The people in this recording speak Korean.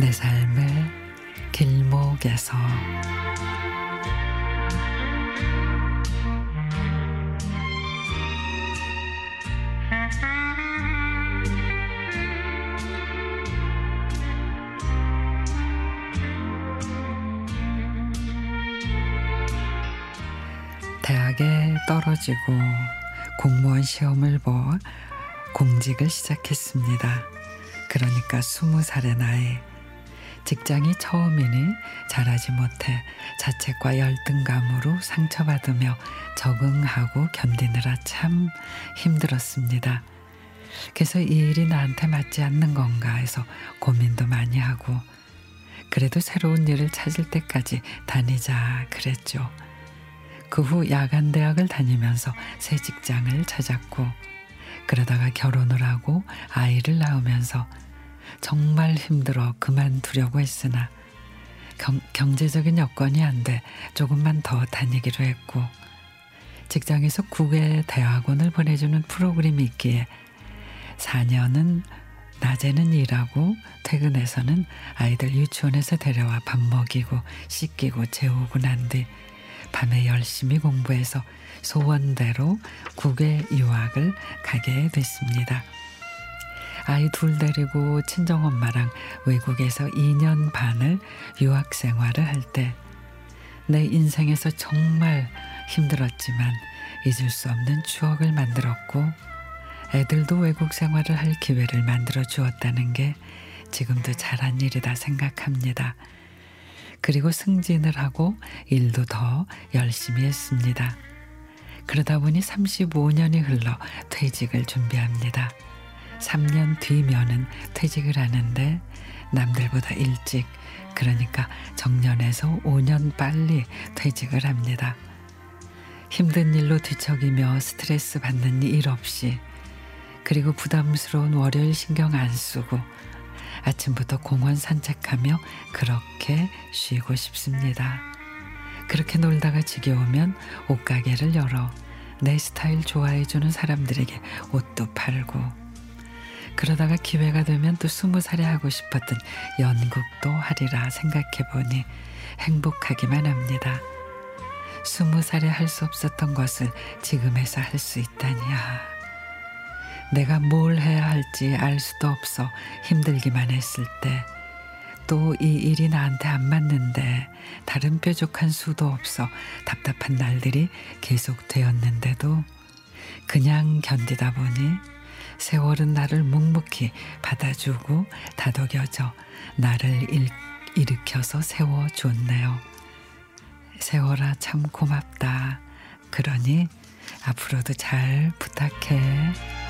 내 삶의 길목에서 대학에 떨어지고 공무원 시험을 보 공직을 시작했습니다. 그러니까 스무 살의 나이. 직장이 처음이니 잘하지 못해 자책과 열등감으로 상처받으며 적응하고 견디느라 참 힘들었습니다. 그래서 이 일이 나한테 맞지 않는 건가 해서 고민도 많이 하고 그래도 새로운 일을 찾을 때까지 다니자 그랬죠. 그 후 야간 대학을 다니면서 새 직장을 찾았고 그러다가 결혼을 하고 아이를 낳으면서 정말 힘들어 그만두려고 했으나 경, 경제적인 여건이 안 돼 조금만 더 다니기로 했고 직장에서 국외 대학원을 보내주는 프로그램이 있기에 4년은 낮에는 일하고 퇴근해서는 아이들 유치원에서 데려와 밥 먹이고 씻기고 재우고 난 뒤 밤에 열심히 공부해서 소원대로 국외 유학을 가게 됐습니다. 아이 둘 데리고 친정엄마랑 외국에서 2년 반을 유학 생활을 할 때 내 인생에서 정말 힘들었지만 잊을 수 없는 추억을 만들었고 애들도 외국 생활을 할 기회를 만들어 주었다는 게 지금도 잘한 일이다 생각합니다. 그리고 승진을 하고 일도 더 열심히 했습니다. 그러다 보니 35년이 흘러 퇴직을 준비합니다. 3년 뒤면은 퇴직을 하는데 남들보다 일찍 그러니까 정년에서 5년 빨리 퇴직을 합니다. 힘든 일로 뒤척이며 스트레스 받는 일 없이 그리고 부담스러운 월요일 신경 안 쓰고 아침부터 공원 산책하며 그렇게 쉬고 싶습니다. 그렇게 놀다가 지겨우면 옷가게를 열어 내 스타일 좋아해주는 사람들에게 옷도 팔고 그러다가 기회가 되면 또 스무 살에 하고 싶었던 연극도 하리라 생각해 보니 행복하기만 합니다. 스무 살에 할 수 없었던 것을 지금에서 할 수 있다니야. 내가 뭘 해야 할지 알 수도 없어 힘들기만 했을 때, 또 이 일이 나한테 안 맞는데 다른 뾰족한 수도 없어 답답한 날들이 계속 되었는데도 그냥 견디다 보니 세월은 나를 묵묵히 받아주고 다독여져 나를 일, 일으켜서 세워줬네요. 세월아 참 고맙다. 그러니 앞으로도 잘 부탁해.